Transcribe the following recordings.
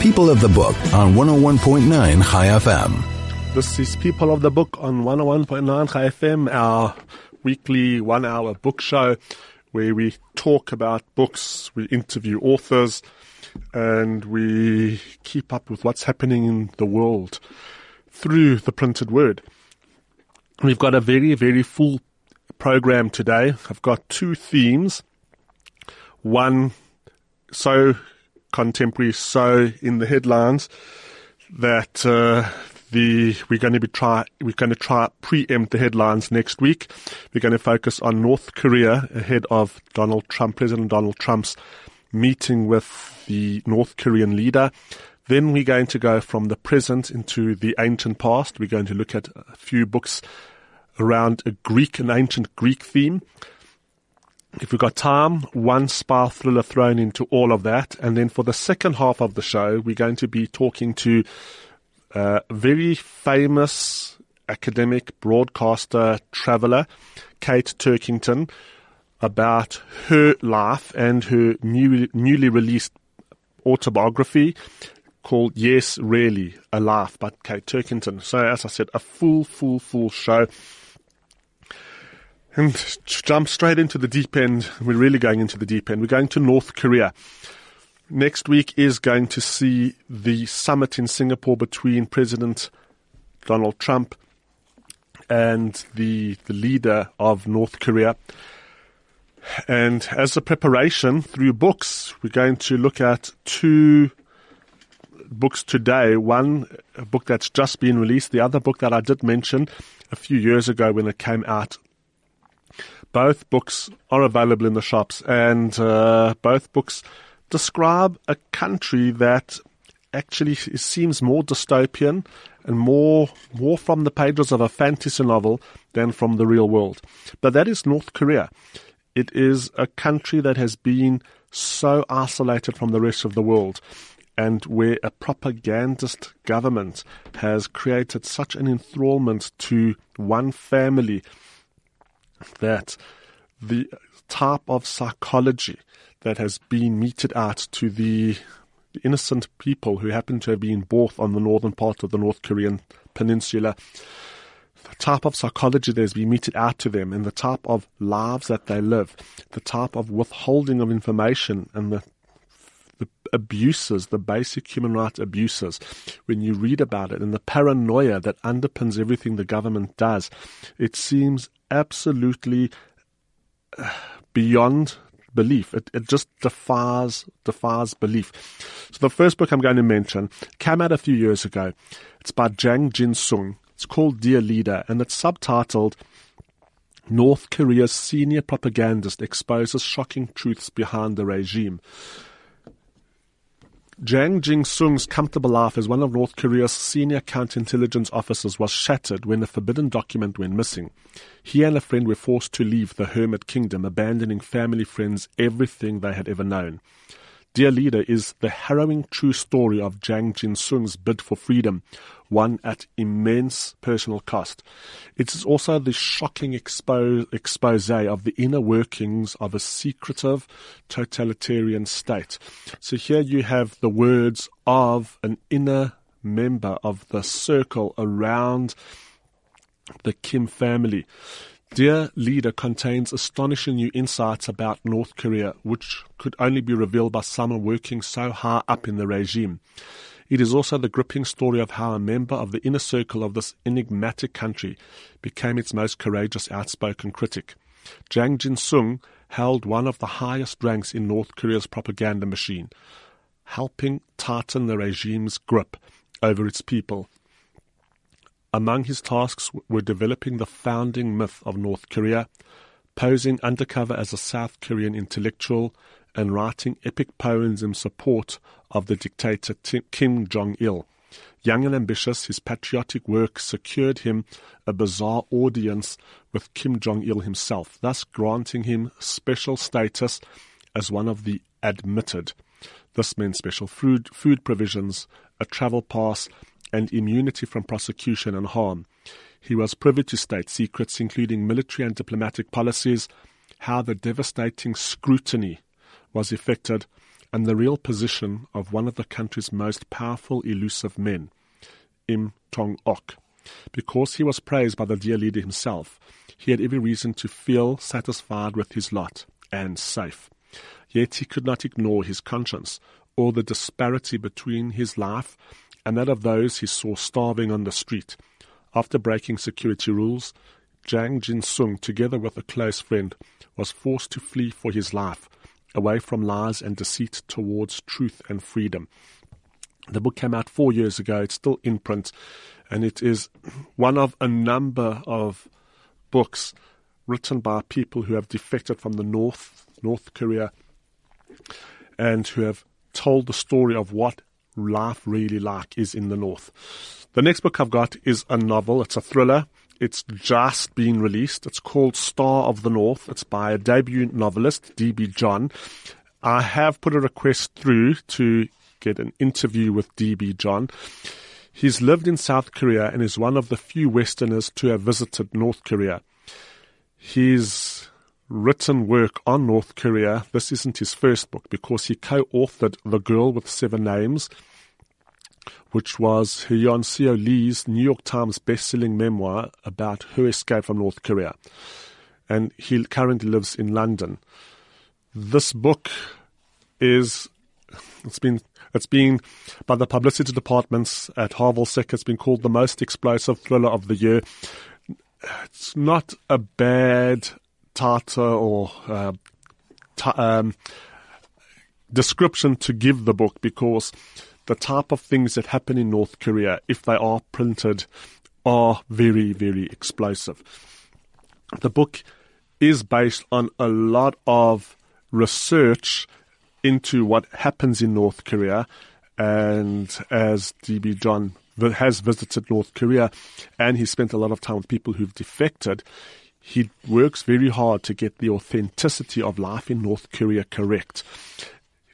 People of the Book on 101.9 Chai FM. This is People of the Book on 101.9 Chai FM, our weekly one hour book show where we talk about books, we interview authors, and we keep up with what's happening in the world through the printed word. We've got a very, very full program today. I've got two themes. One, so contemporary, so in the headlines that uh, the we're going to be try we're going to try preempt the headlines next week. We're going to focus on North Korea ahead of Donald Trump, President Donald Trump's meeting with the North Korean leader. Then we're going to go from the present into the ancient past. We're going to look at a few books around a Greek, an ancient Greek theme. If we've got time, one spy thriller thrown into all of that. And then for the second half of the show, we're going to be talking to a very famous academic broadcaster traveler, Kate Turkington, about her life and her new, newly released autobiography called Yes, Really, A Life by Kate Turkington. So, as I said, a full, full, full show. And jump straight into the deep end. We're really going into the deep end. We're going to North Korea. Next week is going to see the summit in Singapore between President Donald Trump and the, the leader of North Korea. And as a preparation through books, we're going to look at two books today. One a book that's just been released, the other book that I did mention a few years ago when it came out. Both books are available in the shops, and uh, both books describe a country that actually seems more dystopian and more more from the pages of a fantasy novel than from the real world. But that is North Korea. It is a country that has been so isolated from the rest of the world and where a propagandist government has created such an enthrallment to one family that the type of psychology that has been meted out to the innocent people who happen to have been born on the northern part of the North Korean peninsula, the type of psychology that has been meted out to them and the type of lives that they live, the type of withholding of information and the the abuses, the basic human rights abuses, when you read about it and the paranoia that underpins everything the government does, it seems absolutely beyond belief. It, it just defies defies belief. So the first book I'm going to mention came out a few years ago. It's by Jang Jin Sung. It's called Dear Leader, and it's subtitled North Korea's senior propagandist exposes shocking truths behind the regime. Jang Jin-sung's comfortable life as one of North Korea's senior counterintelligence officers was shattered when a forbidden document went missing. He and a friend were forced to leave the hermit kingdom, abandoning family, friends, everything they had ever known. Dear Leader is the harrowing true story of Jang Jin-sung's bid for freedom, one at immense personal cost. It is also the shocking expo- expose of the inner workings of a secretive totalitarian state. So here you have the words of an inner member of the circle around the Kim family. Dear Leader contains astonishing new insights about North Korea, which could only be revealed by someone working so high up in the regime. It is also the gripping story of how a member of the inner circle of this enigmatic country became its most courageous outspoken critic. Jang Jin-sung held one of the highest ranks in North Korea's propaganda machine, helping tighten the regime's grip over its people. Among his tasks were developing the founding myth of North Korea, posing undercover as a South Korean intellectual, and writing epic poems in support of the dictator Kim Jong il. Young and ambitious, his patriotic work secured him a bizarre audience with Kim Jong il himself, thus granting him special status as one of the admitted. This meant special food, food provisions, a travel pass, and immunity from prosecution and harm. He was privy to state secrets, including military and diplomatic policies, how the devastating scrutiny was effected, and the real position of one of the country's most powerful elusive men, Im Tong Ok. Because he was praised by the dear leader himself, he had every reason to feel satisfied with his lot and safe. Yet he could not ignore his conscience or the disparity between his life and that of those he saw starving on the street. After breaking security rules, Jang Jin Sung, together with a close friend, was forced to flee for his life, away from lies and deceit towards truth and freedom. The book came out four years ago. It's still in print, and it is one of a number of books written by people who have defected from the North, North Korea, and who have told the story of what life really like is in the North. The next book I've got is a novel. It's a thriller. It's just been released. It's called Star of the North. It's by a debut novelist, D.B. John. I have put a request through to get an interview with D.B. John. He's lived in South Korea and is one of the few Westerners to have visited North Korea. His written work on North Korea, this isn't his first book because he co authored The Girl with Seven Names which was Hyun Seo Lee's New York Times best-selling memoir about her escape from North Korea. And he currently lives in London. This book is it's been it's been by the publicity departments at Harvill Sek. It's been called the most explosive thriller of the year. It's not a bad title or uh, t- um, description to give the book because the type of things that happen in North Korea, if they are printed, are very, very explosive. The book is based on a lot of research into what happens in North Korea. And as DB John has visited North Korea and he spent a lot of time with people who've defected, he works very hard to get the authenticity of life in North Korea correct.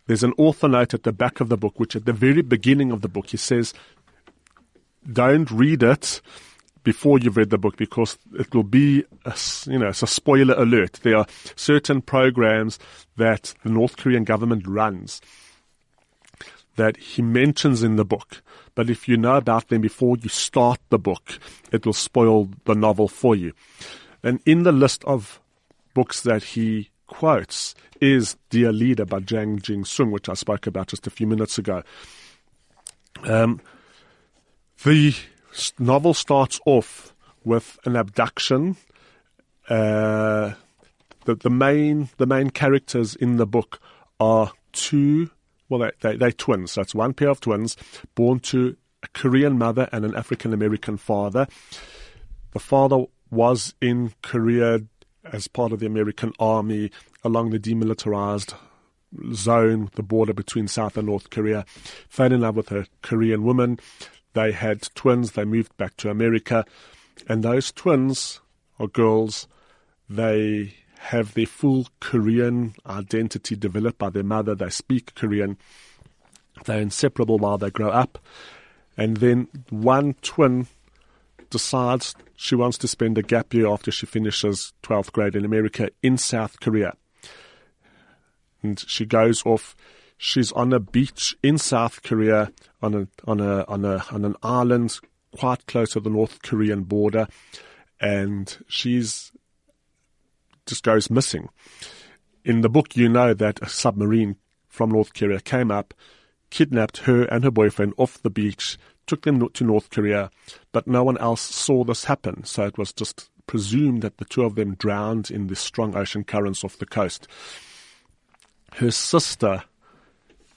There's an author note at the back of the book, which at the very beginning of the book, he says, don't read it before you've read the book because it will be, a, you know, it's a spoiler alert. There are certain programs that the North Korean government runs that he mentions in the book. But if you know about them before you start the book, it will spoil the novel for you. And in the list of books that he quotes is Dear Leader by Jang Jin Sung, which I spoke about just a few minutes ago. Um, the novel starts off with an abduction. Uh, the, the main the main characters in the book are two well they, they they're twins. It's one pair of twins born to a Korean mother and an African American father. The father was in Korea as part of the American army along the demilitarized zone, the border between South and North Korea, fell in love with a Korean woman. They had twins. They moved back to America. And those twins are girls. They have their full Korean identity developed by their mother. They speak Korean. They're inseparable while they grow up. And then one twin decides she wants to spend a gap year after she finishes 12th grade in America in South Korea. And she goes off. She's on a beach in South Korea on a on a on a on an island quite close to the North Korean border, and she's just goes missing. In the book, you know that a submarine from North Korea came up, kidnapped her and her boyfriend off the beach, took them to North Korea, but no one else saw this happen. So it was just presumed that the two of them drowned in the strong ocean currents off the coast. Her sister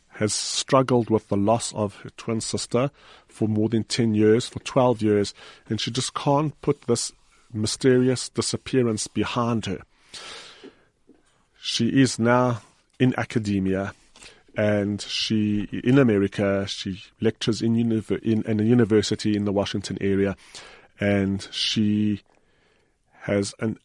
has struggled with the loss of her twin sister for more than 10 years, for 12 years, and she just can't put this mysterious disappearance behind her. She is now in academia and she in America she lectures in, in, in a university in the Washington area, and she has an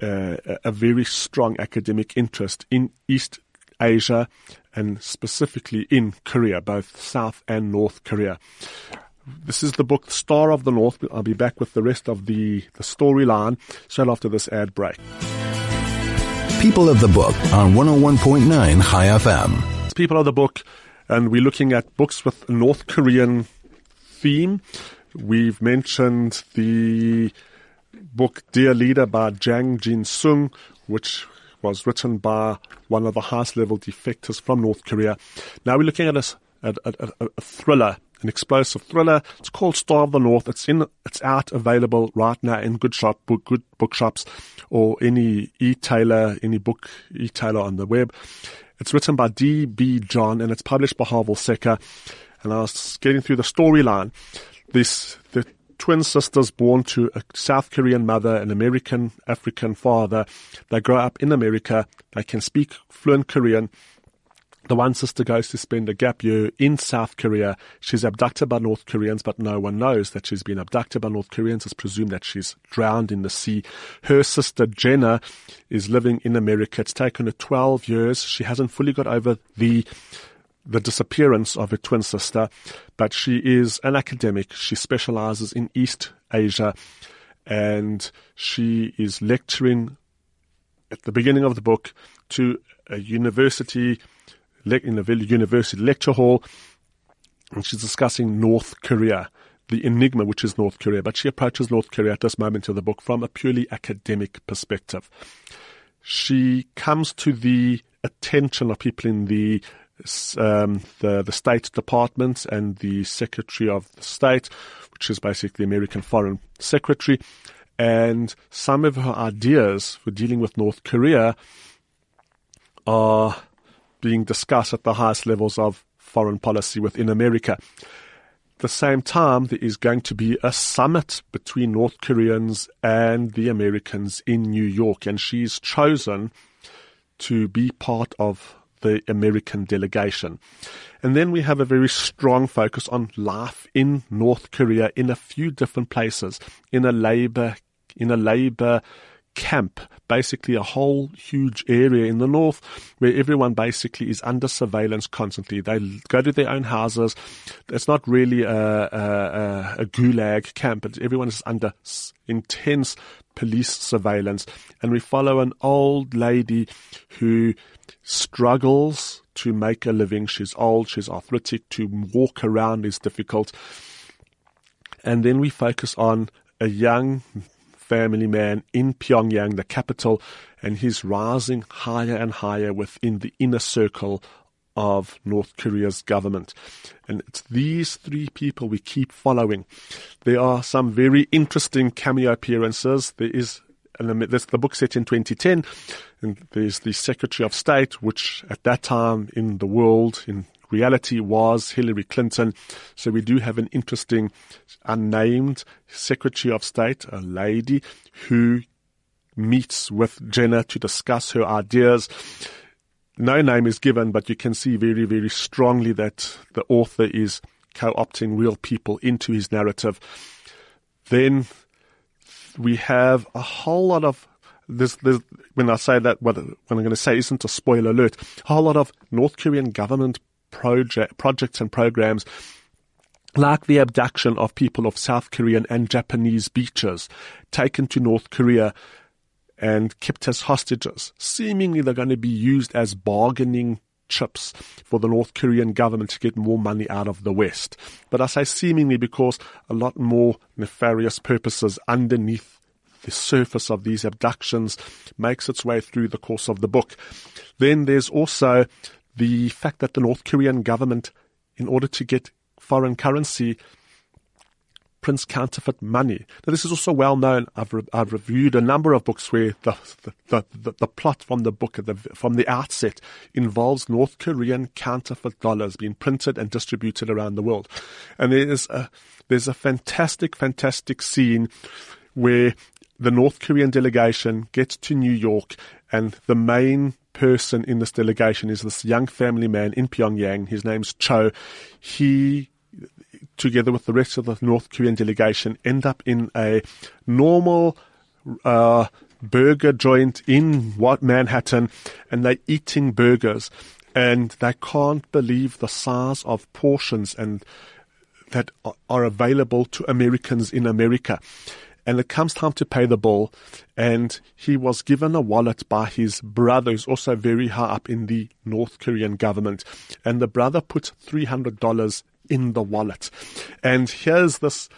uh, a very strong academic interest in East Asia and specifically in Korea, both South and North Korea. This is the book Star of the North. I'll be back with the rest of the, the storyline straight after this ad break. People of the Book on 101.9 Chai FM. People of the book, and we're looking at books with a North Korean theme. We've mentioned the book Dear Leader by Jang Jin Sung, which was written by one of the highest level defectors from North Korea. Now we're looking at a, a thriller, an explosive thriller. It's called Star of the North. It's in, it's out available right now in good shop, book, good bookshops or any e-tailer, any book e-tailer on the web. It's written by D.B. John and it's published by Harvill Secker. And I was getting through the storyline. This, the twin sisters born to a South Korean mother, an American African father. They grow up in America. They can speak fluent Korean. The one sister goes to spend a gap year in South Korea. She's abducted by North Koreans, but no one knows that she's been abducted by North Koreans. It's presumed that she's drowned in the sea. Her sister Jenna is living in America. It's taken her 12 years. She hasn't fully got over the the disappearance of her twin sister, but she is an academic. She specializes in East Asia and she is lecturing at the beginning of the book to a university, in a university lecture hall, and she's discussing North Korea, the enigma which is North Korea. But she approaches North Korea at this moment of the book from a purely academic perspective. She comes to the attention of people in the um, the the State Department and the Secretary of the State, which is basically the American Foreign Secretary, and some of her ideas for dealing with North Korea are being discussed at the highest levels of foreign policy within America. At the same time, there is going to be a summit between North Koreans and the Americans in New York, and she's chosen to be part of the American delegation. And then we have a very strong focus on life in North Korea in a few different places, in a labor, in a labor camp, basically a whole huge area in the north where everyone basically is under surveillance constantly. They go to their own houses. It's not really a, a, a gulag camp, but everyone is under intense police surveillance. And we follow an old lady who struggles to make a living. She's old, she's arthritic, to walk around is difficult. And then we focus on a young family man in Pyongyang, the capital, and he's rising higher and higher within the inner circle of North Korea's government. And it's these three people we keep following. There are some very interesting cameo appearances. There is and the book set in 2010, and there's the Secretary of State, which at that time in the world, in reality, was Hillary Clinton. So we do have an interesting, unnamed Secretary of State, a lady who meets with Jenna to discuss her ideas. No name is given, but you can see very, very strongly that the author is co-opting real people into his narrative. Then we have a whole lot of this, this, when I say that, what I'm going to say isn't a spoiler alert, a whole lot of North Korean government project, projects and programs like the abduction of people of South Korean and Japanese beaches taken to North Korea and kept as hostages. Seemingly they're going to be used as bargaining chips for the North Korean government to get more money out of the West. But I say seemingly because a lot more nefarious purposes underneath the surface of these abductions makes its way through the course of the book. Then there's also the fact that the North Korean government, in order to get foreign currency, prints counterfeit money. Now, this is also well known. I've, re- I've reviewed a number of books where the, the, the, the plot from the book the, from the outset involves North Korean counterfeit dollars being printed and distributed around the world. And there is a, there's a fantastic, fantastic scene where the North Korean delegation gets to New York and the main person in this delegation is this young family man in Pyongyang. His name's Cho. He together with the rest of the North Korean delegation, end up in a normal uh, burger joint in what Manhattan, and they're eating burgers, and they can't believe the size of portions and that are available to Americans in America. And it comes time to pay the bill, and he was given a wallet by his brother, who's also very high up in the North Korean government, and the brother put three hundred dollars in the wallet, and here's this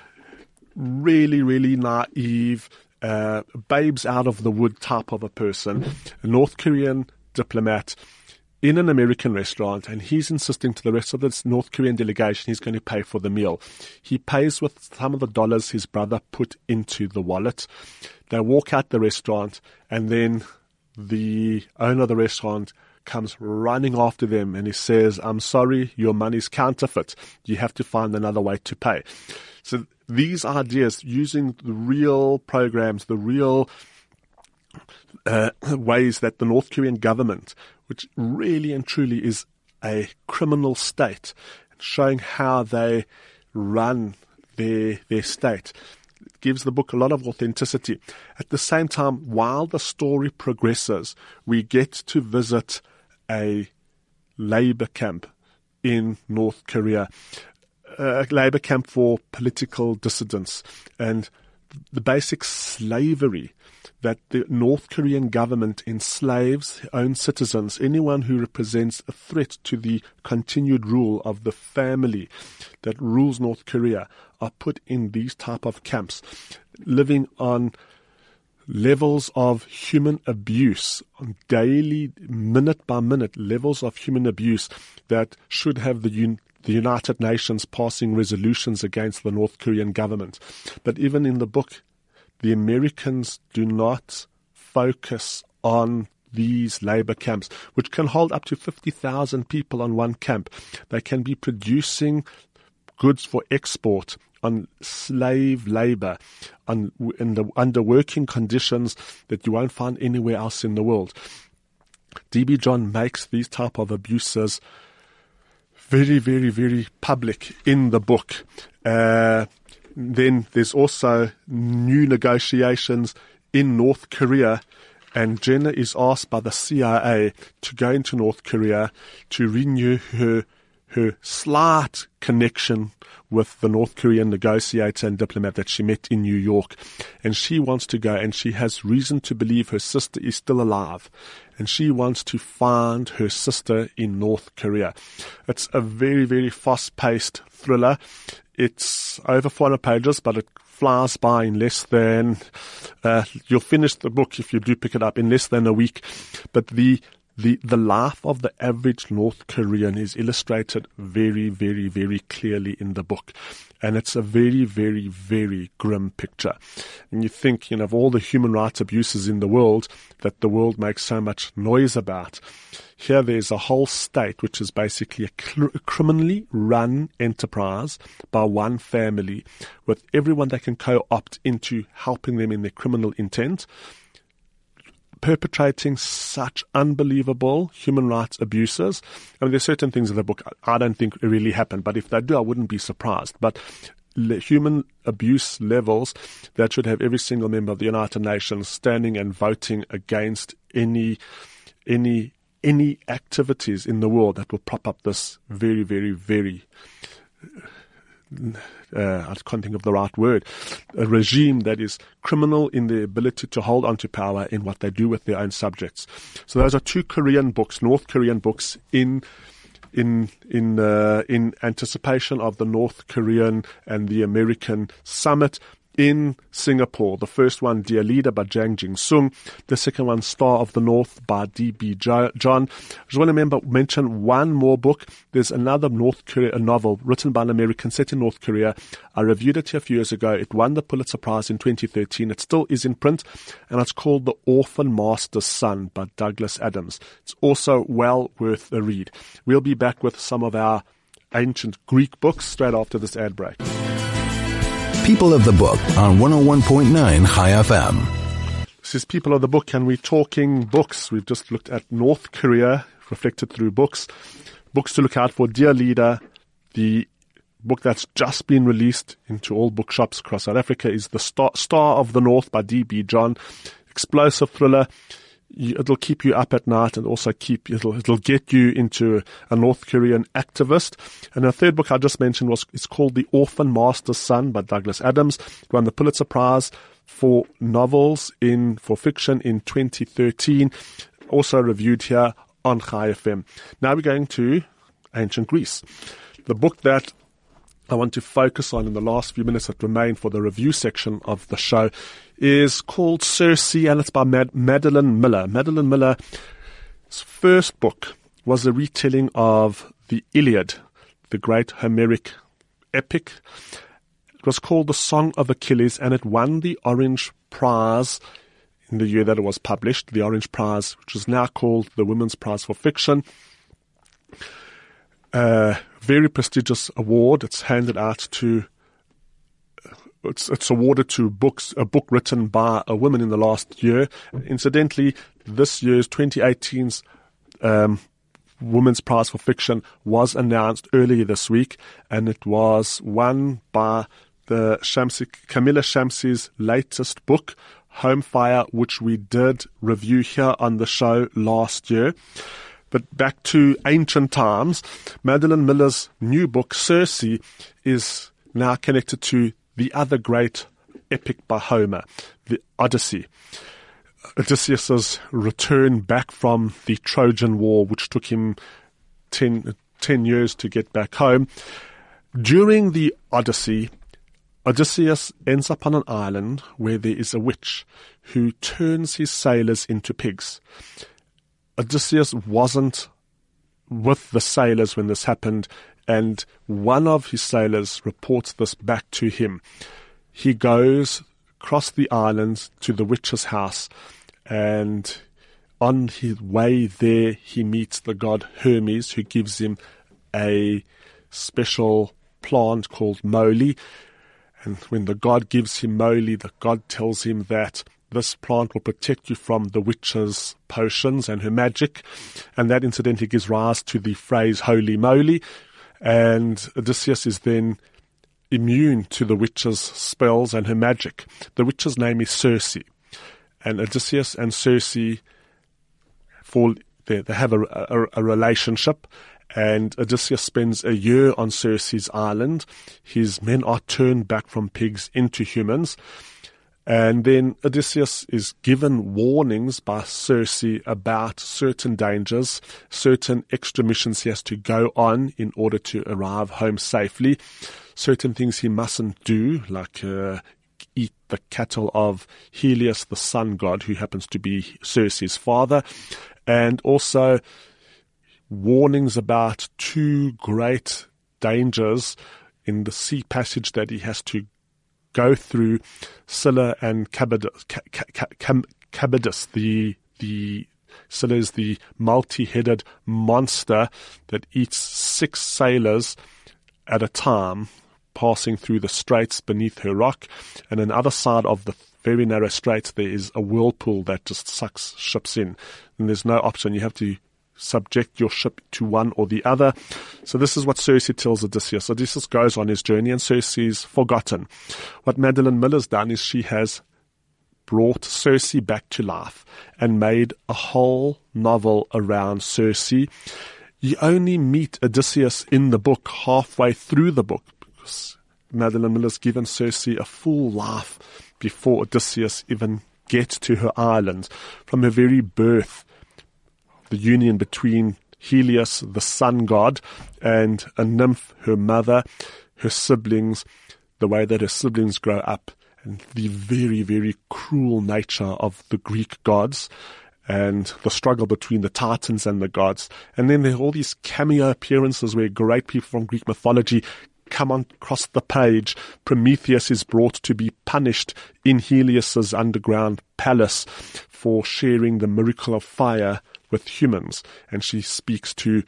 really, really naive. Uh, babes out of the wood type of a person, a North Korean diplomat in an American restaurant and he's insisting to the rest of this North Korean delegation he's going to pay for the meal. He pays with some of the dollars his brother put into the wallet. They walk out the restaurant and then the owner of the restaurant comes running after them and he says, I'm sorry, your money's counterfeit. You have to find another way to pay. So these ideas using the real programs, the real uh, ways that the North Korean government, which really and truly is a criminal state, showing how they run their their state. It gives the book a lot of authenticity. At the same time, while the story progresses, we get to visit a labor camp in North Korea, a labor camp for political dissidents, and the basic slavery that the North Korean government enslaves own citizens, anyone who represents a threat to the continued rule of the family that rules North Korea are put in these type of camps, living on levels of human abuse on daily, minute by minute levels of human abuse that should have the un- the United Nations passing resolutions against the North Korean government. But even in the book, the Americans do not focus on these labor camps, which can hold up to 50,000 people on one camp. They can be producing goods for export on slave labor, on, in the, under working conditions that you won't find anywhere else in the world. DB John makes these type of abuses very, very, very public in the book. Uh, then there's also new negotiations in North Korea, and Jenna is asked by the CIA to go into North Korea to renew her her slight connection with the North Korean negotiator and diplomat that she met in New York. And she wants to go and she has reason to believe her sister is still alive. And she wants to find her sister in North Korea. It's a very, very fast paced thriller. It's over 400 pages, but it flies by in less than, uh, you'll finish the book if you do pick it up in less than a week. But the, the, the life of the average North Korean is illustrated very, very, very clearly in the book. And it's a very, very, very grim picture. And you think, you know, of all the human rights abuses in the world that the world makes so much noise about, here there's a whole state which is basically a, criminally run enterprise by one family with everyone they can co-opt into helping them in their criminal intent perpetrating such unbelievable human rights abuses. I mean, there's certain things in the book I don't think really happen, but if they do, I wouldn't be surprised. But human abuse levels that should have every single member of the United Nations standing and voting against any any any activities in the world that will prop up this very, very, very uh, I can't think of the right word, a regime that is criminal in their ability to hold onto power in what they do with their own subjects. So those are two Korean books, North Korean books in in in uh, in anticipation of the North Korean and the American summit in Singapore. The first one, Dear Leader by Jang Jin Sung. The second one, Star of the North by D.B. John. I just want to remember, mention one more book. There's another North Korea novel written by an American set in North Korea. I reviewed it a few years ago. It won the Pulitzer Prize in 2013. It still is in print and it's called The Orphan Master's Son by Douglas Adams. It's also well worth a read. We'll be back with some of our ancient Greek books straight after this ad break. People of the Book on 101.9 Chai FM. This is People of the Book, and we're talking books. We've just looked at North Korea, reflected through books. Books to look out for Dear Leader, the book that's just been released into all bookshops across South Africa is The Star, Star of the North by D.B. John. Explosive thriller. It'll keep you up at night and also keep it'll it'll get you into a, North Korean activist. And the third book I just mentioned was it's called The Orphan Master's Son by Douglas Adams. It won the Pulitzer Prize for novels in for fiction in 2013. Also reviewed here on Chai FM. Now we're going to ancient Greece. The book that I want to focus on in the last few minutes that remain for the review section of the show is called Circe and it's by Mad- Madeline Miller. Madeline Miller's first book was a retelling of the Iliad, the great Homeric epic. It was called The Song of Achilles and it won the Orange Prize in the year that it was published, the Orange Prize, which is now called the Women's Prize for Fiction. A very prestigious award. It's handed out to it's, it's awarded to books, a book written by a woman in the last year. Incidentally, this year's 2018's um, Women's Prize for Fiction was announced earlier this week, and it was won by the Shamsie, Kamila Shamsie's latest book, Home Fire, which we did review here on the show last year. But back to ancient times, Madeline Miller's new book, Circe, is now connected to the other great epic by Homer, the Odyssey. Odysseus' return back from the Trojan War, which took him 10, 10 years to get back home. During the Odyssey, Odysseus ends up on an island where there is a witch who turns his sailors into pigs. Odysseus wasn't with the sailors when this happened, and one of his sailors reports this back to him. He goes across the island to the witch's house, and on his way there, he meets the god Hermes, who gives him a special plant called moly. And when the god gives him moly, the god tells him that this plant will protect you from the witch's potions and her magic. And that incidentally gives rise to the phrase holy moly, and Odysseus is then immune to the witch's spells and her magic. The witch's name is Circe, and Odysseus and Circe fall. They, they have a, a, a relationship, and Odysseus spends a year on Circe's island. His men are turned back from pigs into humans. And then Odysseus is given warnings by Circe about certain dangers, certain extra missions he has to go on in order to arrive home safely, certain things he mustn't do, like uh, eat the cattle of Helios, the sun god, who happens to be Circe's father, and also warnings about two great dangers in the sea passage that he has to go through Scylla and Charybdis the the Scylla is the multi-headed monster that eats six sailors at a time, passing through the straits beneath her rock. And on the other side of the very narrow straits, there is a whirlpool that just sucks ships in. And there's no option. You have to subject your ship to one or the other. So this is what Circe tells Odysseus. Odysseus goes on his journey and Circe is forgotten. What Madeline Miller's done is she has brought Circe back to life and made a whole novel around Circe. You only meet Odysseus in the book halfway through the book because Madeline Miller's given Circe a full life before Odysseus even gets to her island. From her very birth, the union between Helios, the sun god, and a nymph, her mother, her siblings, the way that her siblings grow up, and the very, very cruel nature of the Greek gods, and the struggle between the Titans and the gods. And then there are all these cameo appearances where great people from Greek mythology come on across the page. Prometheus is brought to be punished in Helios's underground palace for sharing the miracle of fire with humans, and she speaks to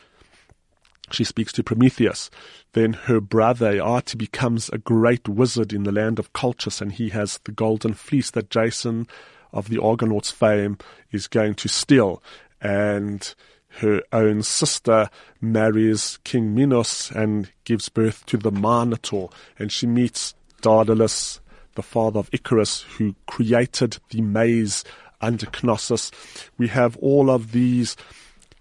she speaks to Prometheus. Then her brother Aeëtes becomes a great wizard in the land of Colchis, and he has the golden fleece that Jason of the Argonauts fame is going to steal. And her own sister marries King Minos and gives birth to the Minotaur, and she meets Daedalus, the father of Icarus, who created the maze under Knossos. We have all of these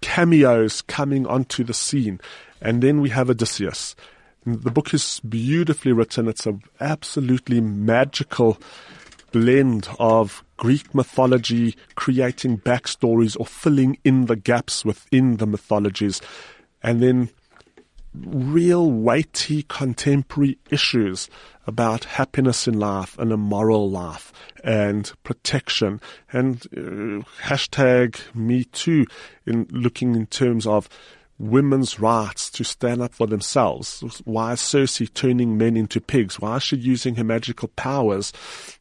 cameos coming onto the scene. And then we have Odysseus. The book is beautifully written. It's an absolutely magical blend of Greek mythology, creating backstories or filling in the gaps within the mythologies. And then real weighty contemporary issues about happiness in life and a moral life and protection and uh, hashtag me too in looking in terms of women's rights to stand up for themselves. Why is Circe turning men into pigs? Why is she using her magical powers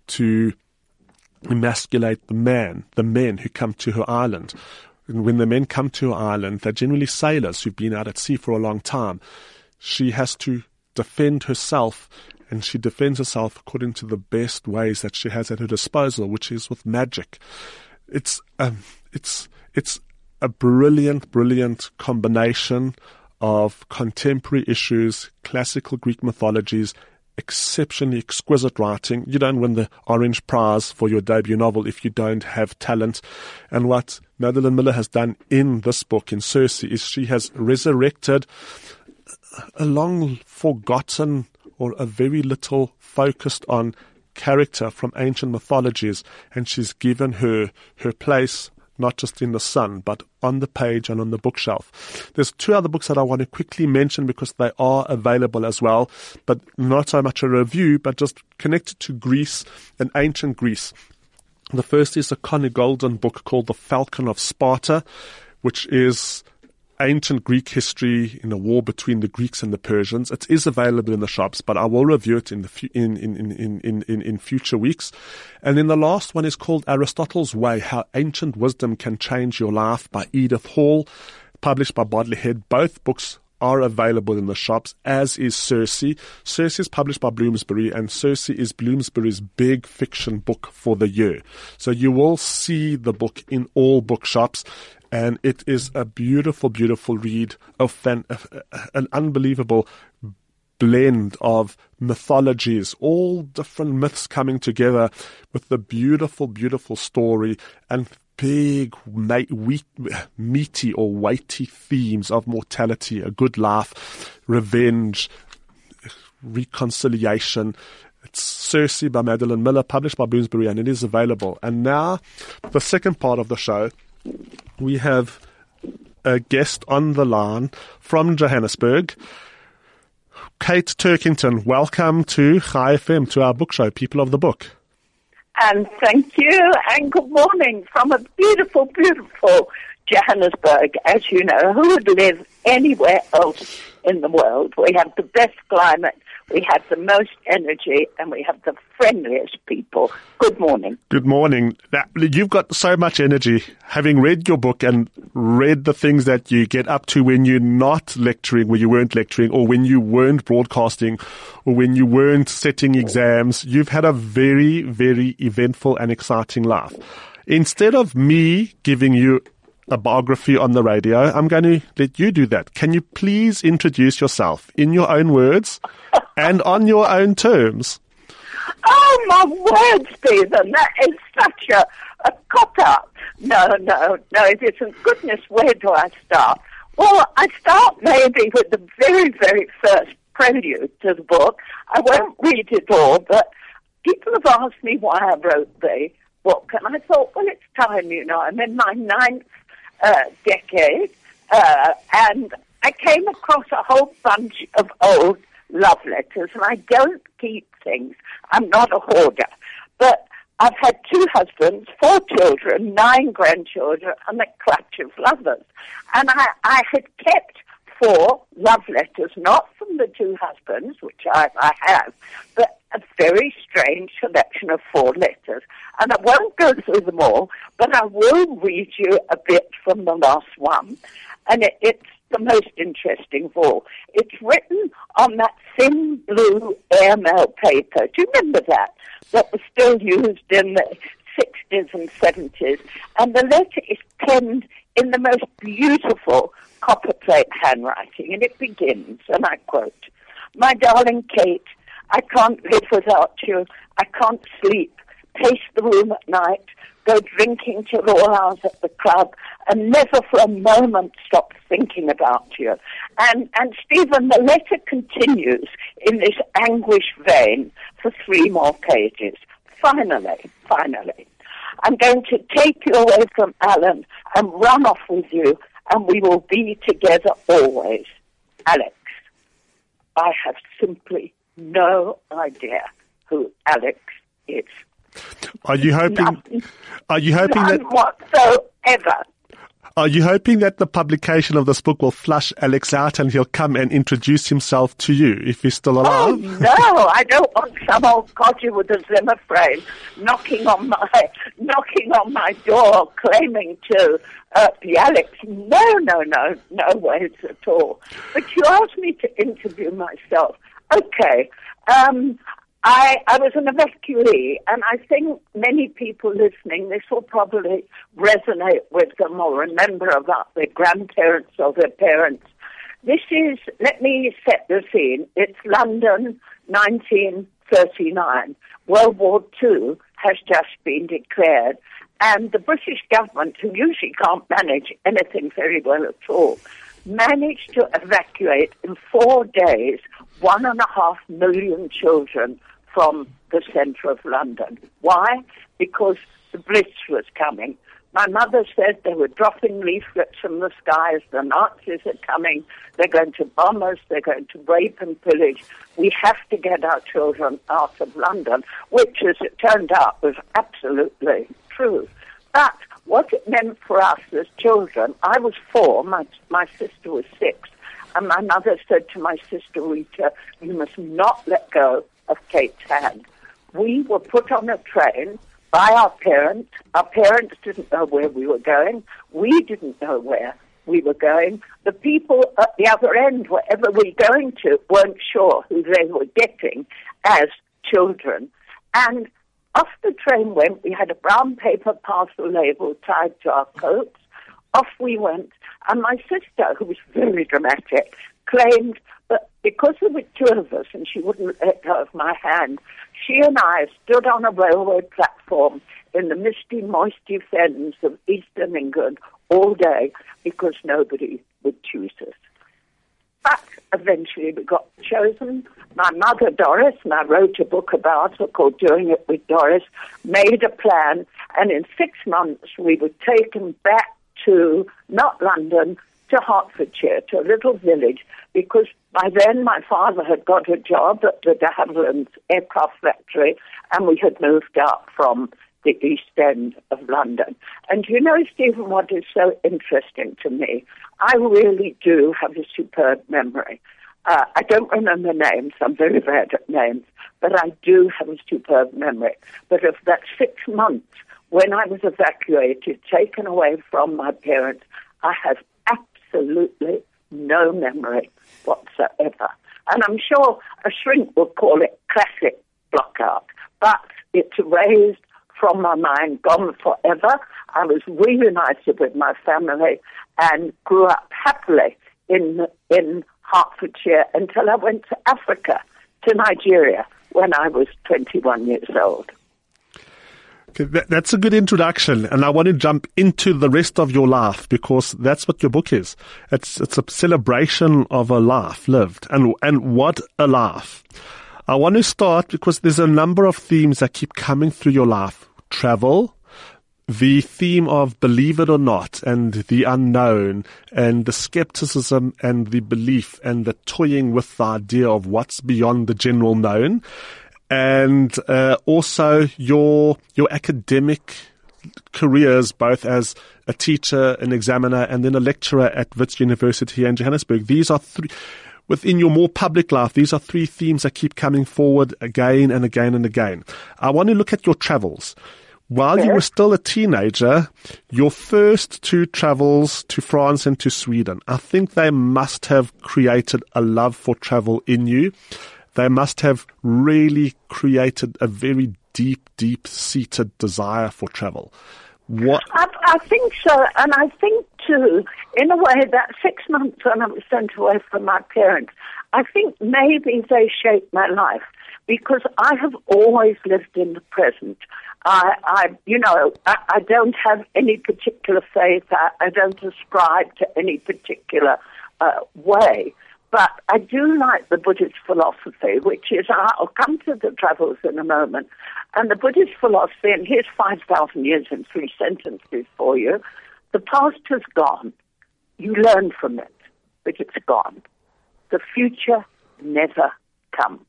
to emasculate the man, the men who come to her island? When the men come to Ireland, they're generally sailors who've been out at sea for a long time. She has to defend herself and she defends herself according to the best ways that she has at her disposal, which is with magic. It's um, it's it's a brilliant, brilliant combination of contemporary issues, classical Greek mythologies, exceptionally exquisite writing. You don't win the Orange Prize for your debut novel if you don't have talent. And what Madeline Miller has done in this book, in Circe, is she has resurrected a long forgotten or a very little focused on character from ancient mythologies, and she's given her her place not just in the sun, but on the page and on the bookshelf. There's two other books that I want to quickly mention because they are available as well, but not so much a review, but just connected to Greece and ancient Greece. The first is a Conn Iggulden book called The Falcon of Sparta, which is ancient Greek history in the war between the Greeks and the Persians. It is available in the shops, but I will review it in the fu- in, in, in, in, in, in future weeks. And then the last one is called Aristotle's Way: How Ancient Wisdom Can Change Your Life by Edith Hall, published by Bodley Head. Both books are available in the shops, as is Circe. Circe is published by Bloomsbury, and Circe is Bloomsbury's big fiction book for the year. So you will see the book in all bookshops and it is a beautiful, beautiful read of fan, uh, an unbelievable blend of mythologies, all different myths coming together with the beautiful, beautiful story and big, meaty or weighty themes of mortality, a good laugh, revenge, reconciliation. It's Circe by Madeline Miller, published by Bloomsbury, and it is available. And now, the second part of the show we have a guest on the line from Johannesburg. Kate Turkington, welcome to Chai FM, to our book show, People of the Book. And thank you, and good morning from a beautiful, beautiful Johannesburg. As you know, who would live anywhere else in the world? We have the best climate, we have the most energy and we have the friendliest people. Good morning. Good morning. Now, you've got so much energy. Having read your book and read the things that you get up to when you're not lecturing, when you weren't lecturing, or when you weren't broadcasting, or when you weren't setting exams, you've had a very, very eventful and exciting life. Instead of me giving you a biography on the radio. I'm going to let you do that. Can you please introduce yourself in your own words and on your own terms? Oh, my word, Steven, that is such a, a cop out. No, no, no, it isn't. Goodness, where do I start? Well, I start maybe with the very, very first prelude to the book. I won't read it all, but people have asked me why I wrote the book, and I thought, well, it's time, you know. I'm in my ninth decade, uh, and I came across a whole bunch of old love letters, and I don't keep things. I'm not a hoarder, but I've had two husbands, four children, nine grandchildren, and a clutch of lovers. And I, I had kept four love letters, not from the two husbands, which I, I have, but a very strange selection of four letters. And I won't go through them all, but I will read you a bit from the last one. And it, it's the most interesting of all. It's written on that thin blue airmail paper. Do you remember that? That was still used in the 60s and 70s. And the letter is penned in the most beautiful copperplate handwriting. And it begins, and I quote, My darling Kate, I can't live without you. I can't sleep pace the room at night, go drinking till all hours at the club, and never for a moment stop thinking about you. And, and Steven, the letter continues in this anguish vein for three more pages. Finally, finally, I'm going to take you away from Alan and run off with you, and we will be together always. Alex, I have simply no idea who Alex is. Are you hoping? Are you hoping that? whatsoever. Are you hoping that the publication of this book will flush Alex out and he'll come and introduce himself to you if he's still alive? Oh alive? no, I don't want some old codger with a Zimmer frame knocking on my knocking on my door, claiming to uh, be Alex. No, no, no, no ways at all. But you asked me to interview myself. Okay, um, I I was an evacuee, and I think many people listening this will probably resonate with them or remember about their grandparents or their parents. This is, let me set the scene. It's London, 1939. World War II has just been declared, and the British government, who usually can't manage anything very well at all, managed to evacuate in four days one and a half million children from the centre of London. Why? Because the Blitz was coming. My mother said they were dropping leaflets from the skies. The Nazis are coming. They're going to bomb us. They're going to rape and pillage. We have to get our children out of London, which, as it turned out, was absolutely true. But what it meant for us as children, I was four, my, my sister was six, and my mother said to my sister Rita, you must not let go of Cape Town. We were put on a train by our parents. Our parents didn't know where we were going. We didn't know where we were going. The people at the other end, wherever we were going to, weren't sure who they were getting as children. And off the train went. We had a brown paper parcel label tied to our coats. Off we went. And my sister, who was very dramatic, claimed that because there were two of us and she wouldn't let go of my hand, she and I stood on a railway platform in the misty, moisty fens of eastern England all day because nobody would choose us. But eventually we got chosen. My mother, Doris, and I wrote a book about her called Doing It with Doris, made a plan, and in six months we were taken back to not London, to Hertfordshire, to a little village, because by then my father had got a job at the de aircraft factory, and we had moved up from the east end of London. And you know, Steven, what is so interesting to me? I really do have a superb memory. Uh, I don't remember names. I'm very bad at names, but I do have a superb memory. But of that six months when I was evacuated, taken away from my parents, I have absolutely no memory whatsoever. And I'm sure a shrink would call it classic blockout, but it's erased from my mind, gone forever. I was reunited with my family and grew up happily in in Hertfordshire until I went to Africa, to Nigeria, when I was 21 years old. That, that's a good introduction, and I want to jump into the rest of your life because that's what your book is. It's it's a celebration of a life lived, and and what a life. I want to start because there's a number of themes that keep coming through your life: travel, the theme of believe it or not, and the unknown, and the skepticism and the belief, and the toying with the idea of what's beyond the general known and uh, also your your academic careers, both as a teacher, an examiner, and then a lecturer at Wits University in Johannesburg. These are three. Within your more public life, these are three themes that keep coming forward again and again and again. I want to look at your travels. While you were still a teenager, your first two travels to France and to Sweden, I think they must have created a love for travel in you they must have really created a very deep, deep seated desire for travel. What? I, I think so, and I think too, in a way, that six months when I was sent away from my parents, I think maybe they shaped my life because I have always lived in the present. I, I you know, I, I don't have any particular faith. I, I don't ascribe to any particular uh, way. But I do like the Buddhist philosophy, which is, uh, I'll come to the travels in a moment. And the Buddhist philosophy, and here's 5,000 years in three sentences for you. The past has gone. You learn from it, but it's gone. The future never comes.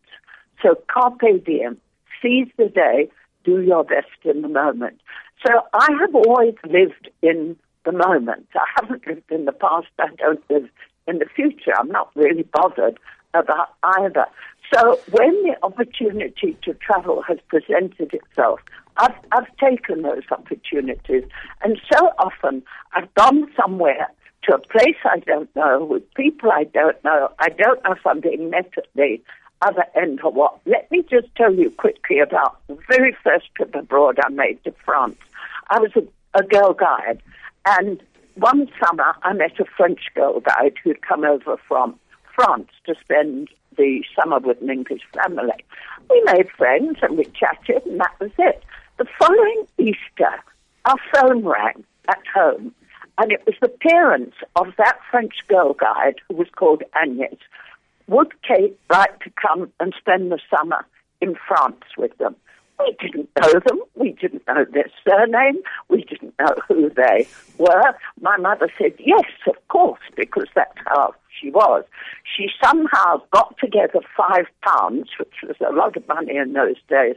So carpe diem, seize the day, do your best in the moment. So I have always lived in the moment. I haven't lived in the past. I don't live in the future. I'm not really bothered about either. So when the opportunity to travel has presented itself, I've, I've taken those opportunities. And so often I've gone somewhere to a place I don't know, with people I don't know. I don't know if I'm being met at the other end or what. Let me just tell you quickly about the very first trip abroad I made to France. I was a, a girl guide, and one summer I met a French girl guide who'd come over from France to spend the summer with an English family. We made friends and we chatted, and that was it. The following Easter, our phone rang at home, and it was the parents of that French girl guide who was called Agnes. Would Kate like to come and spend the summer in France with them? We didn't know them. We didn't know their surname. We didn't know who they were. My mother said, yes, of course, because that's how she was. She somehow got together five pounds, which was a lot of money in those days,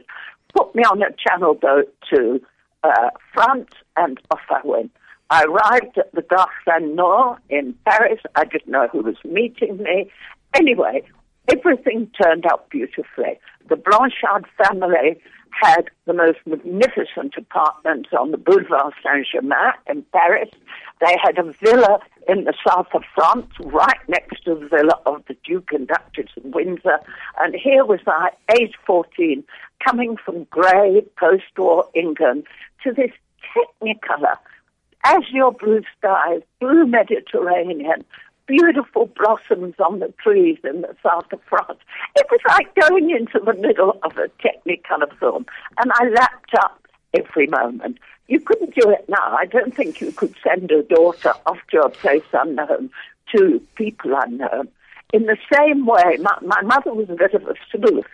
put me on a channel boat to uh, France, and off I went. I arrived at the Gare Saint-Honore in Paris. I didn't know who was meeting me. Anyway, everything turned out beautifully. The Blanchard family had the most magnificent apartments on the Boulevard Saint Germain in Paris. They had a villa in the south of France, right next to the villa of the Duke and Duchess of Windsor. And here was I, age 14, coming from grey post-war England to this technicolor, azure blue skies, blue Mediterranean, beautiful blossoms on the trees in the south of France. It was like going into the middle of a Technicolor film, and I lapped up every moment. You couldn't do it now. I don't think you could send a daughter off to a place unknown to people unknown. In the same way, my, my mother was a bit of a sleuth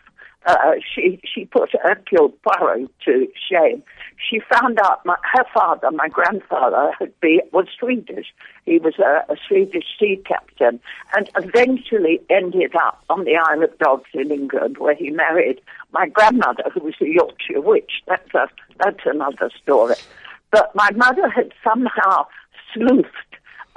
uh, she she put Hercule Poirot to shame. She found out my, her father, my grandfather, had be, was Swedish. He was a, a Swedish sea captain, and eventually ended up on the Isle of Dogs in England, where he married my grandmother, who was a Yorkshire witch. That's a, that's another story. But my mother had somehow sleuthed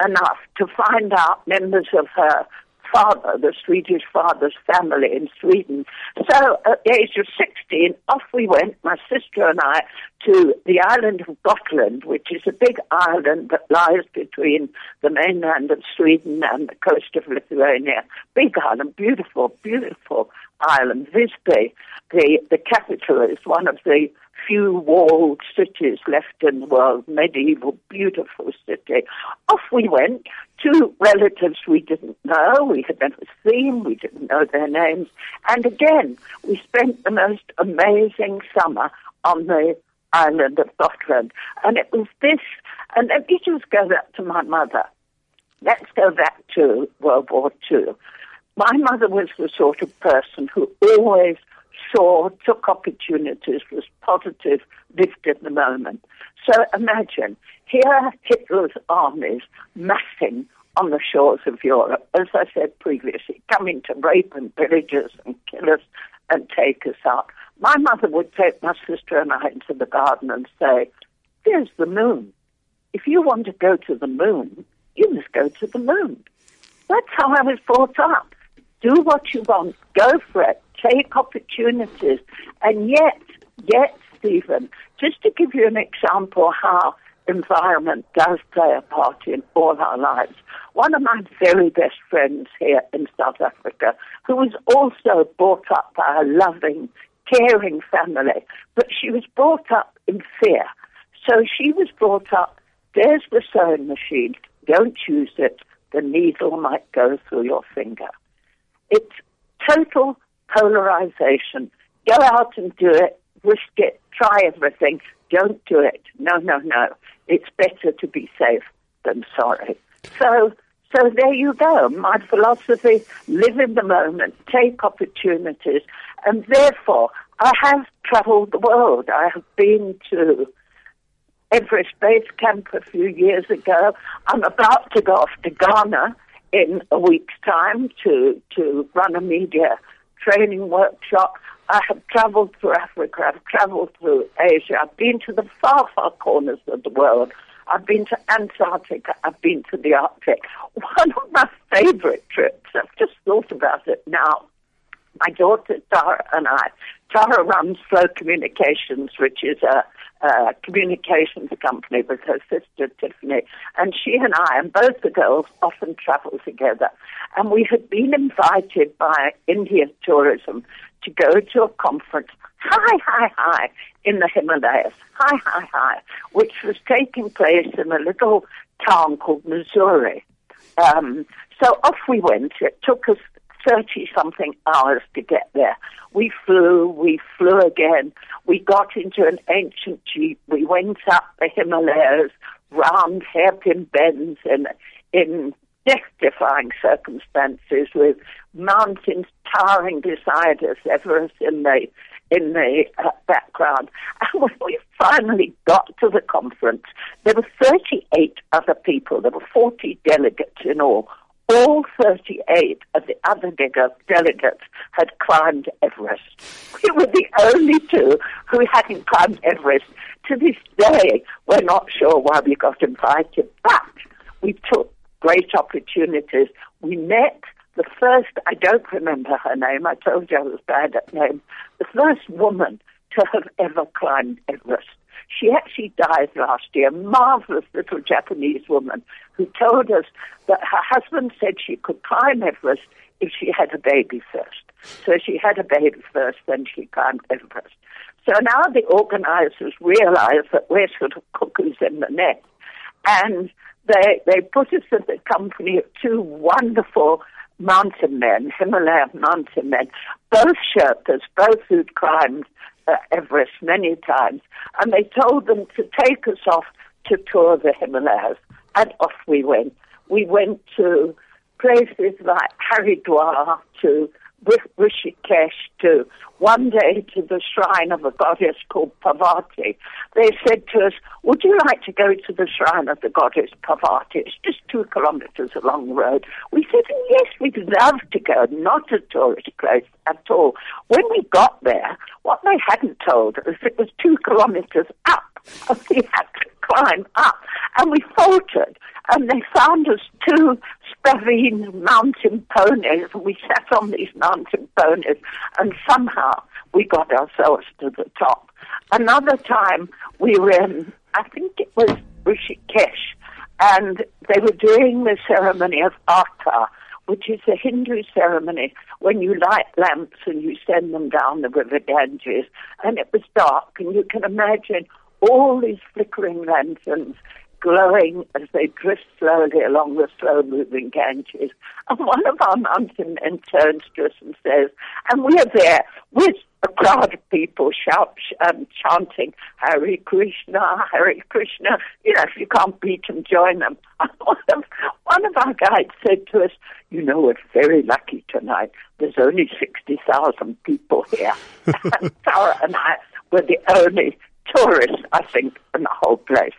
enough to find out members of her father, the Swedish father's family in Sweden. So at the age of 16, off we went, my sister and I, to the island of Gotland, which is a big island that lies between the mainland of Sweden and the coast of Lithuania. Big island, beautiful, beautiful island. Visby, the, the capital, is one of the few walled cities left in the world, medieval, beautiful city. Off we went, two relatives we didn't know, we had never seen, we didn't know their names, and again, we spent the most amazing summer on the island of Gotland. And it was this, and let me just go back to my mother. Let's go back to World War II. My mother was the sort of person who always saw, took opportunities, was positive, lived in the moment. So imagine, here Hitler's armies massing on the shores of Europe, as I said previously, coming to rape and pillage us and kill us and take us out. My mother would take my sister and I into the garden and say, There's the moon. If you want to go to the moon, you must go to the moon. That's how I was brought up. Do what you want, go for it, take opportunities. And yet, yet, Steven, just to give you an example how environment does play a part in all our lives. One of my very best friends here in South Africa, who was also brought up by a loving, caring family, but she was brought up in fear. So she was brought up, there's the sewing machine, don't use it, the needle might go through your finger. It's total polarization. Go out and do it, risk it, try everything. Don't do it. No, no, no. It's better to be safe than sorry. So, so there you go. My philosophy, live in the moment, take opportunities, and therefore I have traveled the world. I have been to Everest Base Camp a few years ago. I'm about to go off to Ghana in a week's time to, to run a media training workshop. I have traveled through Africa. I've traveled through Asia. I've been to the far, far corners of the world. I've been to Antarctica. I've been to the Arctic. One of my favorite trips, I've just thought about it now. My daughter Tara and I, Tara runs Flow Communications, which is a uh, communications company with her sister Tiffany, and she and I and both the girls often travel together. And we had been invited by India Tourism to go to a conference high, high, high in the Himalayas, high, high, high, which was taking place in a little town called Mussoorie. Um, so off we went. It took us 30 something hours to get there. We flew, we flew again. We got into an ancient jeep. We went up the Himalayas, round hairpin bends in, in death-defying circumstances with mountains towering beside us, Everest in the in the uh, background. And when we finally got to the conference, there were 38 other people. There were 40 delegates in all all 38 of the other delegates had climbed Everest. We were the only two who hadn't climbed Everest. To this day, we're not sure why we got invited, but we took great opportunities. We met the first, I don't remember her name, I told you I was bad at names, the first woman to have ever climbed Everest. She actually died last year, marvelous little Japanese woman who told us that her husband said she could climb Everest if she had a baby first. So she had a baby first, then she climbed Everest. So now the organizers realize that we're sort of cuckoos in the nest. And they, they put us in the company of two wonderful mountain men, Himalayan mountain men, both Sherpas, both who'd climbed Uh, Everest many times, and they told them to take us off to tour the Himalayas, and off we went. We went to places like Haridwar, to Rishikesh, to one day to the shrine of a goddess called Parvati. They said to us, Would you like to go to the shrine of the goddess Parvati? It's just two kilometers along the road. We said, Yes, we'd love to go, not a tourist place at all. When we got there, what they hadn't told us, it was two kilometers up. We had to climb up. And we faltered. And they found us two Spavine mountain ponies. And we sat on these mountain ponies. And somehow we got ourselves to the top. Another time we were in, I think it was Rishikesh. And they were doing the ceremony of Aarti which is a Hindu ceremony when you light lamps and you send them down the river Ganges. And it was dark, and you can imagine all these flickering lanterns glowing as they drift slowly along the slow moving Ganges. And one of our mountain men turns to us and says, and we're there with a crowd of people shout, um, chanting Hare Krishna, Hare Krishna. You know, if you can't beat them, join them. one, of, one of our guides said to us, you know, we're very lucky tonight. There's only 60,000 people here. and Tara and I were the only tourists, I think, in the whole place.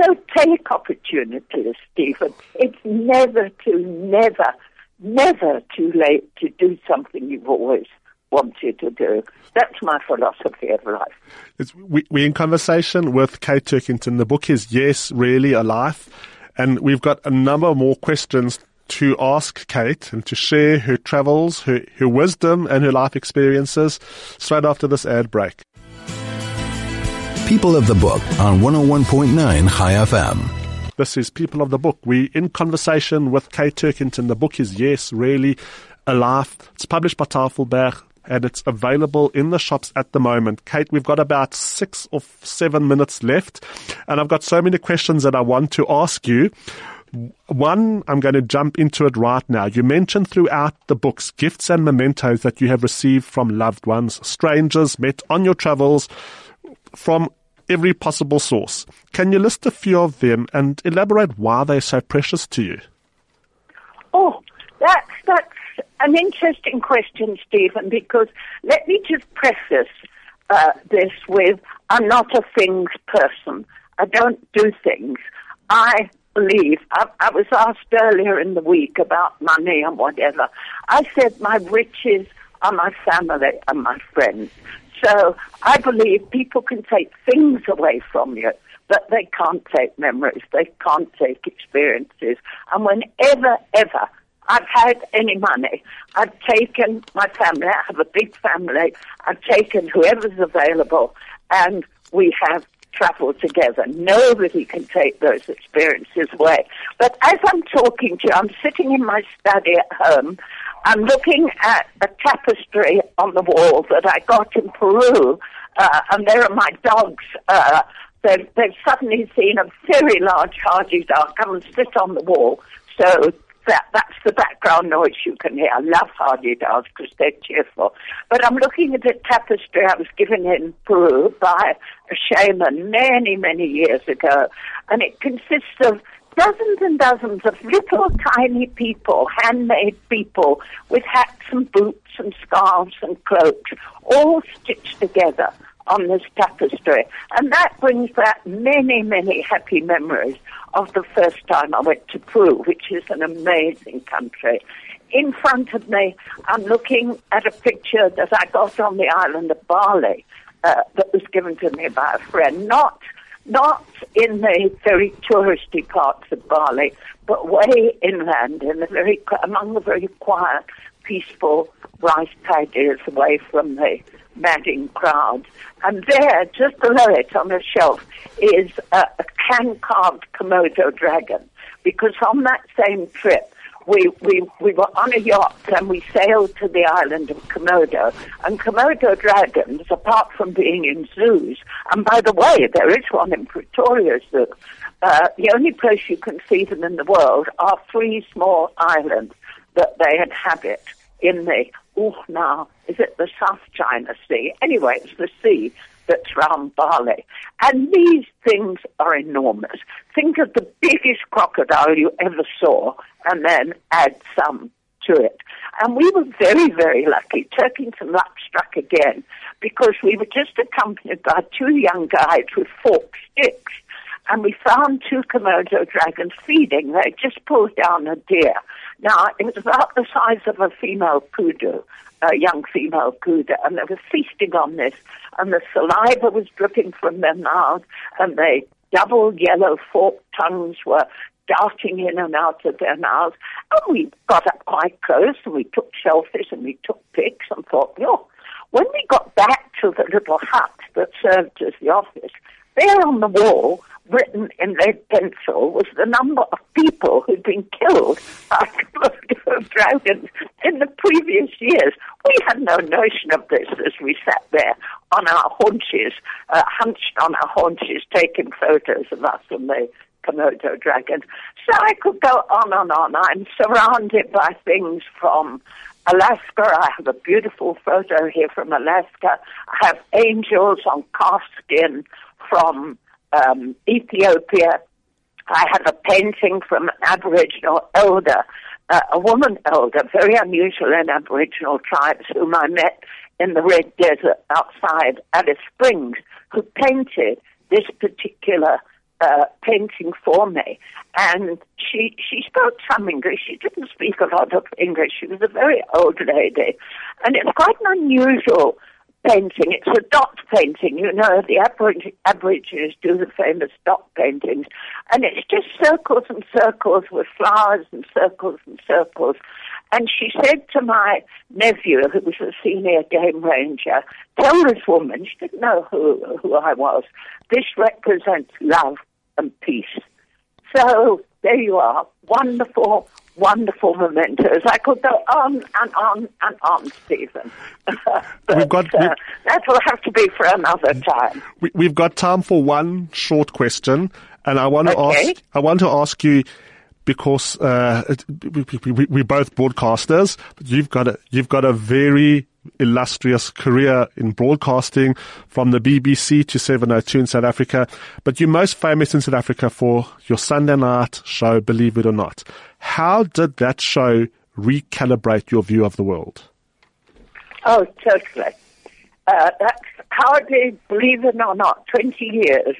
So take opportunities, Steven. It's never too, never, never too late to do something you've always wanted to do. That's my philosophy of life. It's, we, we're in conversation with Kate Turkington. The book is Yes, Really a Life. And we've got a number more questions to ask Kate and to share her travels, her, her wisdom, and her life experiences straight after this ad break. People of the Book on 101.9 Chai FM. This is People of the Book. We're in conversation with Kate Turkington. The book is Yes, Really a Life. It's published by Tafelberg and it's available in the shops at the moment. Kate, we've got about six or seven minutes left, and I've got so many questions that I want to ask you. One, I'm going to jump into it right now. You mentioned throughout the books gifts and mementos that you have received from loved ones, strangers met on your travels, from every possible source. Can you list a few of them and elaborate why they're so precious to you? Oh, that's that's an interesting question, Steven. Because let me just preface uh, this with I'm not a things person. I don't do things. I believe, I, I was asked earlier in the week about money and whatever. I said my riches are my family and my friends. So I believe people can take things away from you, but they can't take memories. They can't take experiences. And whenever, ever I've had any money, I've taken my family. I have a big family. I've taken whoever's available, and we have traveled together. Nobody can take those experiences away. But as I'm talking to you, I'm sitting in my study at home. I'm looking at a tapestry on the wall that I got in Peru, uh, and there are my dogs. Uh, they've, they've suddenly seen a very large hadeda come and sit on the wall. So that, that's the background noise you can hear. I love hadedas because they're cheerful. But I'm looking at a tapestry I was given in Peru by a shaman many, many years ago, and it consists of dozens and dozens of little tiny people, handmade people, with hats and boots and scarves and cloaks, all stitched together on this tapestry. And that brings back many, many happy memories of the first time I went to Peru, which is an amazing country. In front of me, I'm looking at a picture that I got on the island of Bali uh, that was given to me by a friend, not not in the very touristy parts of Bali, but way inland, in the very among the very quiet, peaceful rice paddies away from the madding crowd. And there, just below it on the shelf, is a, a hand carved Komodo dragon. Because on that same trip, we, we, we were on a yacht and we sailed to the island of Komodo. And Komodo dragons, apart from being in zoos, and by the way, there is one in Pretoria Zoo, uh, the only place you can see them in the world are three small islands that they inhabit in the, oh, now, is it the South China Sea? Anyway, it's the sea that's round Bali. And these things are enormous. Think of the biggest crocodile you ever saw and then add some to it. And we were very, very lucky. Turkington luck struck again because we were just accompanied by two young guides with forked sticks. And we found two Komodo dragons feeding. They just pulled down a deer. Now, it was about the size of a female kudu, a young female kudu, and they were feasting on this. And the saliva was dripping from their mouths, and they double yellow forked tongues were darting in and out of their mouths. And we got up quite close and we took selfies and we took pics and thought, yo. When we got back to the little hut that served as the office, there on the wall, written in red pencil, was the number of people who'd been killed by Komodo dragons in the previous years. We had no notion of this as we sat there on our haunches, uh, hunched on our haunches, taking photos of us and the Komodo dragons. So I could go on and on. I'm surrounded by things from Alaska. I have a beautiful photo here from Alaska. I have angels on calf skin from um, Ethiopia. I have a painting from an Aboriginal elder, uh, a woman elder, very unusual in Aboriginal tribes, whom I met in the Red Desert outside Alice Springs, who painted this particular uh, painting for me. And she she spoke some English. She didn't speak a lot of English. She was a very old lady, and it's quite an unusual painting. It's a dot painting. You know, the Aborig- Aborigines do the famous dot paintings. And it's just circles and circles with flowers and circles and circles. And she said to my nephew, who was a senior game ranger, tell this woman, she didn't know who, who I was, this represents love and peace. So there you are. Wonderful, wonderful mementos. I could go on and on and on, Steven. but, We've got- uh, that will have to be for another time. We, we've got time for one short question, and I want to Okay. ask. I want to ask you. Because uh, we, we, we're both broadcasters. But you've got a you've got a very illustrious career in broadcasting from the BBC to 702 in South Africa. But you're most famous in South Africa for your Sunday night show, Believe It or Not. How did that show recalibrate your view of the world? Oh, totally. Uh, that's hardly, believe it or not, 20 years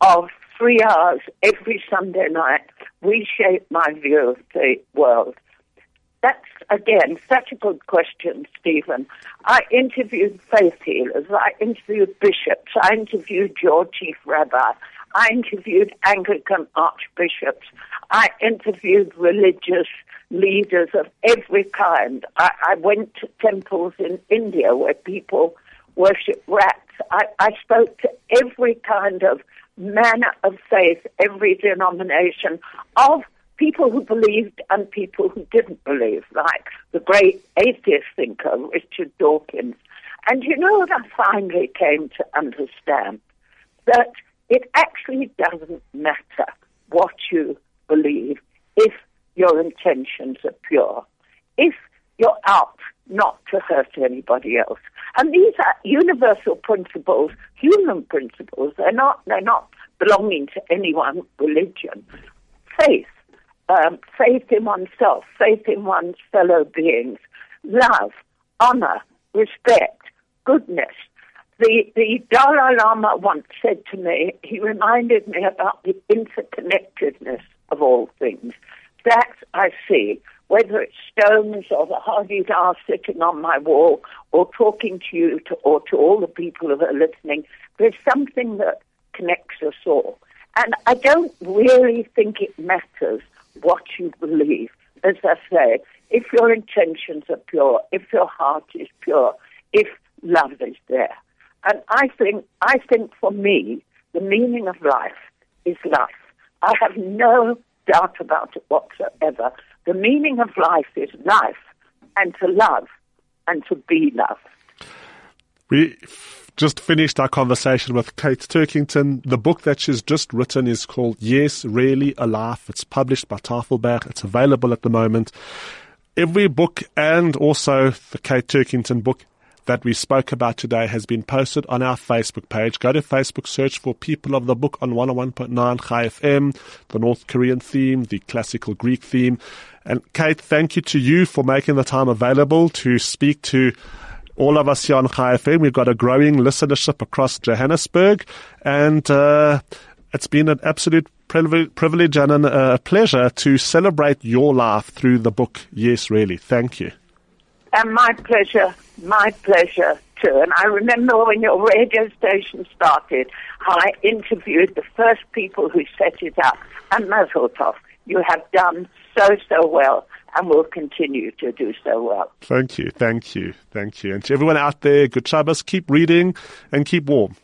of three hours every Sunday night reshaped my view of the world. That's, again, such a good question, Steven. I interviewed faith healers, I interviewed bishops, I interviewed your chief rabbi, I interviewed Anglican archbishops, I interviewed religious leaders of every kind. I, I went to temples in India where people worship rats. I, I spoke to every kind of manner of faith, every denomination of people who believed and people who didn't believe, like the great atheist thinker Richard Dawkins. And you know what I finally came to understand? That it actually doesn't matter what you believe if your intentions are pure, if you're out not to hurt anybody else. And these are universal principles, human principles. They're not, they're not belonging to any one religion. Faith, um, faith in oneself, faith in one's fellow beings, love, honor, respect, goodness. The, the Dalai Lama once said to me, he reminded me about the interconnectedness of all things. That I see, whether it's stones or the Hagidah sitting on my wall or talking to you to, or to all the people who are listening, there's something that connects us all. And I don't really think it matters what you believe. As I say, if your intentions are pure, if your heart is pure, if love is there. And I think, I think for me, the meaning of life is life. I have no doubt about it whatsoever. The meaning of life is life and to love and to be loved. We just finished our conversation with Kate Turkington. The book that she's just written is called Yes, Really a Life. It's published by Tafelberg. It's available at the moment. Every book and also the Kate Turkington book that we spoke about today has been posted on our Facebook page. Go to Facebook, search for People of the Book on 101.9 Chai FM, the North Korean theme, the classical Greek theme. And Kate, thank you to you for making the time available to speak to all of us here on Chai FM. We've got a growing listenership across Johannesburg and, uh, it's been an absolute privilege and a pleasure to celebrate your life through the book. Yes, really. Thank you. And my pleasure, my pleasure too. And I remember when your radio station started, how I interviewed the first people who set it up. And Mazel Tov, you have done so, so well and will continue to do so well. Thank you, thank you, thank you. And to everyone out there, good Shabbos, keep reading and keep warm.